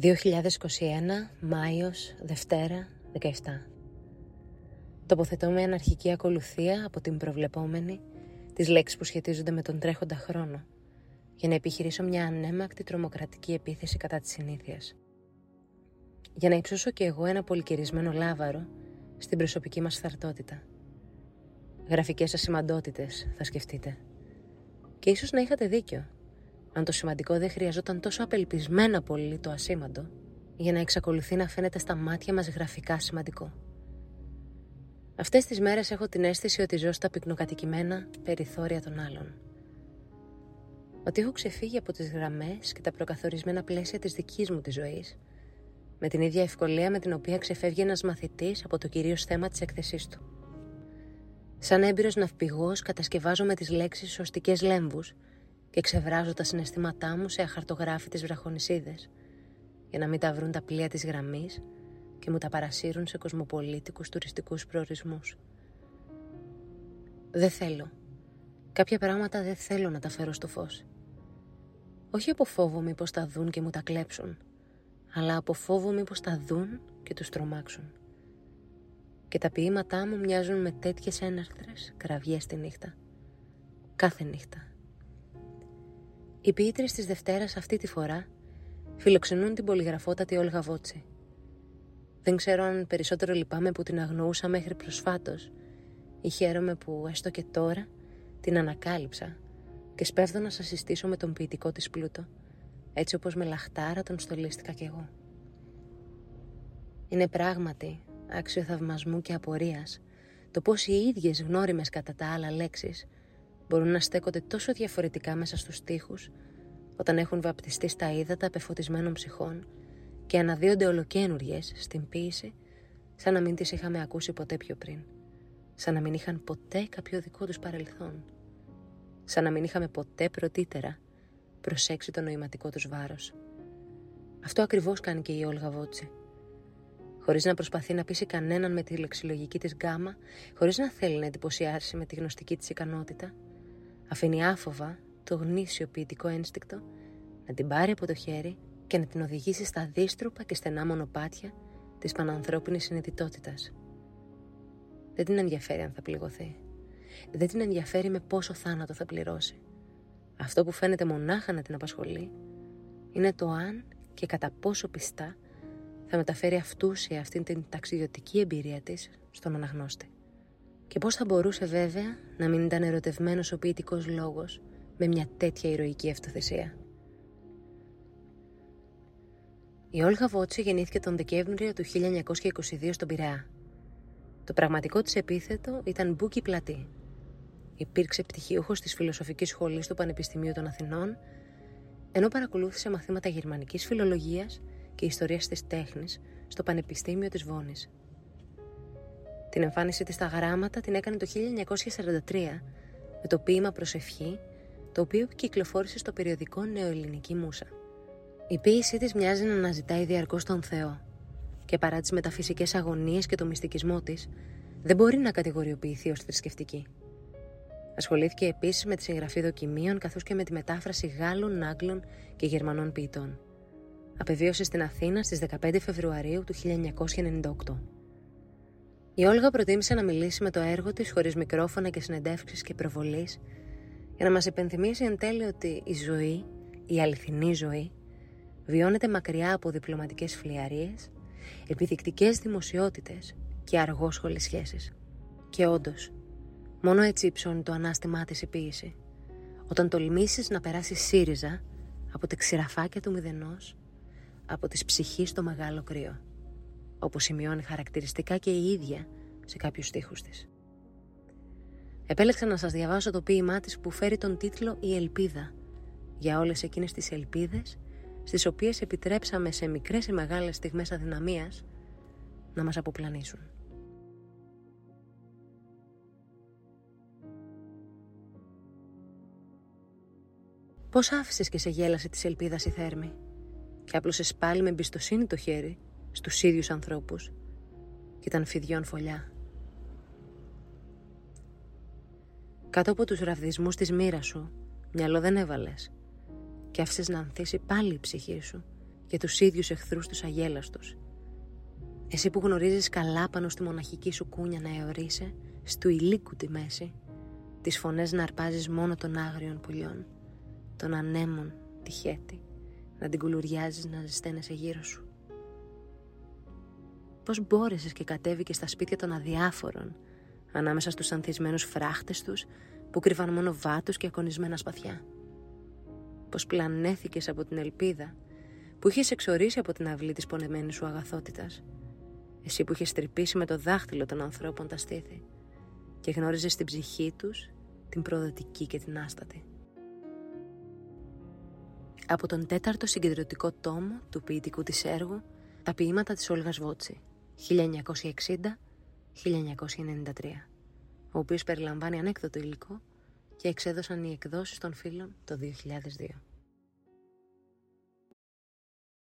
2021, Μάιος, Δευτέρα, 17. Τοποθετώ με αναρχική ακολουθία από την προβλεπόμενη τις λέξεις που σχετίζονται με τον τρέχοντα χρόνο για να επιχειρήσω μια ανέμακτη τρομοκρατική επίθεση κατά της συνήθειας. Για να υψώσω και εγώ ένα πολυκυρισμένο λάβαρο στην προσωπική μας θαρτότητα. Γραφικές ασημαντότητες, θα σκεφτείτε. Και ίσως να είχατε δίκιο αν το σημαντικό δεν χρειαζόταν τόσο απελπισμένα πολύ το ασήμαντο για να εξακολουθεί να φαίνεται στα μάτια μας γραφικά σημαντικό. Αυτές τις μέρες έχω την αίσθηση ότι ζω στα πυκνοκατοικημένα περιθώρια των άλλων. Ότι έχω ξεφύγει από τις γραμμές και τα προκαθορισμένα πλαίσια της δικής μου της ζωής με την ίδια ευκολία με την οποία ξεφεύγει ένας μαθητής από το κυρίως θέμα της έκθεσής του. Σαν έμπειρος ναυπηγός κατασκευάζω με τις λέξεις σωστικές λέμβους και ξεβράζω τα συναισθήματά μου σε αχαρτογράφητες βραχονισίδες για να μην τα βρουν τα πλοία της γραμμής και μου τα παρασύρουν σε κοσμοπολίτικους τουριστικούς προορισμούς. Δεν θέλω. Κάποια πράγματα δεν θέλω να τα φέρω στο φως. Όχι από φόβο μήπως τα δουν και μου τα κλέψουν, αλλά από φόβο μήπως τα δουν και τους τρομάξουν. Και τα ποίηματά μου μοιάζουν με τέτοιες έναρθρες κραυγές τη νύχτα. Κάθε νύχτα οι ποιήτρες της Δευτέρας αυτή τη φορά φιλοξενούν την πολυγραφότατη Όλγα Βότσι. Δεν ξέρω αν περισσότερο λυπάμαι που την αγνοούσα μέχρι προσφάτως ή χαίρομαι που έστω και τώρα την ανακάλυψα και σπέβδω να σας συστήσω με τον ποιητικό της πλούτο, έτσι όπως με λαχτάρα τον στολίστηκα κι εγώ. Είναι πράγματι άξιο θαυμασμού και απορίας το πώς οι ίδιες γνώριμες κατά τα άλλα λέξεις μπορούν να στέκονται τόσο διαφορετικά μέσα στους τοίχους όταν έχουν βαπτιστεί στα ύδατα απεφωτισμένων ψυχών και αναδύονται ολοκένουργες στην ποίηση σαν να μην τις είχαμε ακούσει ποτέ πιο πριν. Σαν να μην είχαν ποτέ κάποιο δικό τους παρελθόν. Σαν να μην είχαμε ποτέ πρωτήτερα προσέξει το νοηματικό τους βάρος. Αυτό ακριβώς κάνει και η Όλγα Βότσι. Χωρίς να προσπαθεί να πείσει κανέναν με τη λεξιλογική της γκάμα, χωρίς να θέλει να εντυπωσιάσει με τη γνωστική της ικανότητα, Αφήνει άφοβα το γνήσιο ποιητικό ένστικτο να την πάρει από το χέρι και να την οδηγήσει στα δύστρουπα και στενά μονοπάτια της πανανθρώπινης συνειδητότητας. Δεν την ενδιαφέρει αν θα πληγωθεί. Δεν την ενδιαφέρει με πόσο θάνατο θα πληρώσει. Αυτό που φαίνεται μονάχα να την απασχολεί είναι το αν και κατά πόσο πιστά θα μεταφέρει αυτούσια αυτήν την ταξιδιωτική εμπειρία της στον αναγνώστη. Και πώς θα μπορούσε βέβαια να μην ήταν ερωτευμένος ο ποιητικός λόγος με μια τέτοια ηρωική αυτοθεσία. Η Όλγα Βότσι γεννήθηκε τον Δεκέμβριο του 1922 στον Πειραιά. Το πραγματικό της επίθετο ήταν Μπούκι Πλατή. Υπήρξε πτυχιούχος της Φιλοσοφικής Σχολής του Πανεπιστημίου των Αθηνών, ενώ παρακολούθησε μαθήματα γερμανικής φιλολογίας και ιστορίας της τέχνης στο Πανεπιστήμιο της Βόνης. Την εμφάνιση της στα γράμματα την έκανε το 1943 με το ποίημα «Προσευχή», το οποίο κυκλοφόρησε στο περιοδικό Νεοελληνική Μούσα. Η ποίησή της μοιάζει να αναζητάει διαρκώς τον Θεό και παρά τις μεταφυσικές αγωνίες και το μυστικισμό της, δεν μπορεί να κατηγοριοποιηθεί ως θρησκευτική. Ασχολήθηκε επίσης με τη συγγραφή δοκιμίων καθώς και με τη μετάφραση Γάλλων, Άγγλων και Γερμανών ποιητών. Απεβίωσε στην Αθήνα στις 15 Φεβρουαρίου του 1998. Η Όλγα προτίμησε να μιλήσει με το έργο της χωρίς μικρόφωνα και συνεντεύξεις και προβολής για να μας υπενθυμίσει εν τέλει ότι η ζωή, η αληθινή ζωή, βιώνεται μακριά από διπλωματικές φλιαρίες, επιδεικτικές δημοσιότητες και αργόσχολες σχέσεις. Και όντως, μόνο έτσι υψώνει το ανάστημά της η ποίηση. Όταν τολμήσεις να περάσεις σύριζα από τα ξηραφάκια του μηδενός, από τις ψυχής στο μεγάλο κρύο όπως σημειώνει χαρακτηριστικά και η ίδια σε κάποιους στίχους της. Επέλεξα να σας διαβάσω το ποίημά της που φέρει τον τίτλο «Η Ελπίδα» για όλες εκείνες τις ελπίδες στις οποίες επιτρέψαμε σε μικρές ή μεγάλες στιγμές αδυναμίας να μας αποπλανήσουν. Πώς άφησες και σε γέλασε της ελπίδας η θέρμη και άπλωσες πάλι με εμπιστοσύνη το χέρι στους ίδιους ανθρώπους και ήταν φιδιών φωλιά. Κάτω από τους ραβδισμούς της μοίρας σου, μυαλό δεν έβαλες και άφησες να ανθίσει πάλι η ψυχή σου για τους ίδιους εχθρούς τους αγέλαστος. Εσύ που γνωρίζεις καλά πάνω στη μοναχική σου κούνια να αιωρείσαι, στου ηλίκου τη μέση, τις φωνές να αρπάζεις μόνο των άγριων πουλιών, των ανέμων τη χέτη, να την κουλουριάζεις να ζεσταίνεσαι γύρω σου. Πώς μπόρεσες και κατέβηκες στα σπίτια των αδιάφορων, ανάμεσα στους ανθισμένους φράχτες τους που κρύβαν μόνο βάτους και ακονισμένα σπαθιά. Πως πλανέθηκες από την ελπίδα που είχες εξορίσει από την αυλή της πονεμένης σου αγαθότητας. Εσύ που είχες τρυπήσει με το δάχτυλο των ανθρώπων τα στήθη και γνώριζες την ψυχή τους, την προδοτική και την άστατη. Από τον τέταρτο συγκεντρωτικό τόμο του ποιητικού της έργου, τα ποίηματα της Όλγας Βότσι, 1960 1993, ο οποίος περιλαμβάνει ανέκδοτο υλικό και εξέδωσαν οι εκδόσεις των φίλων το 2002.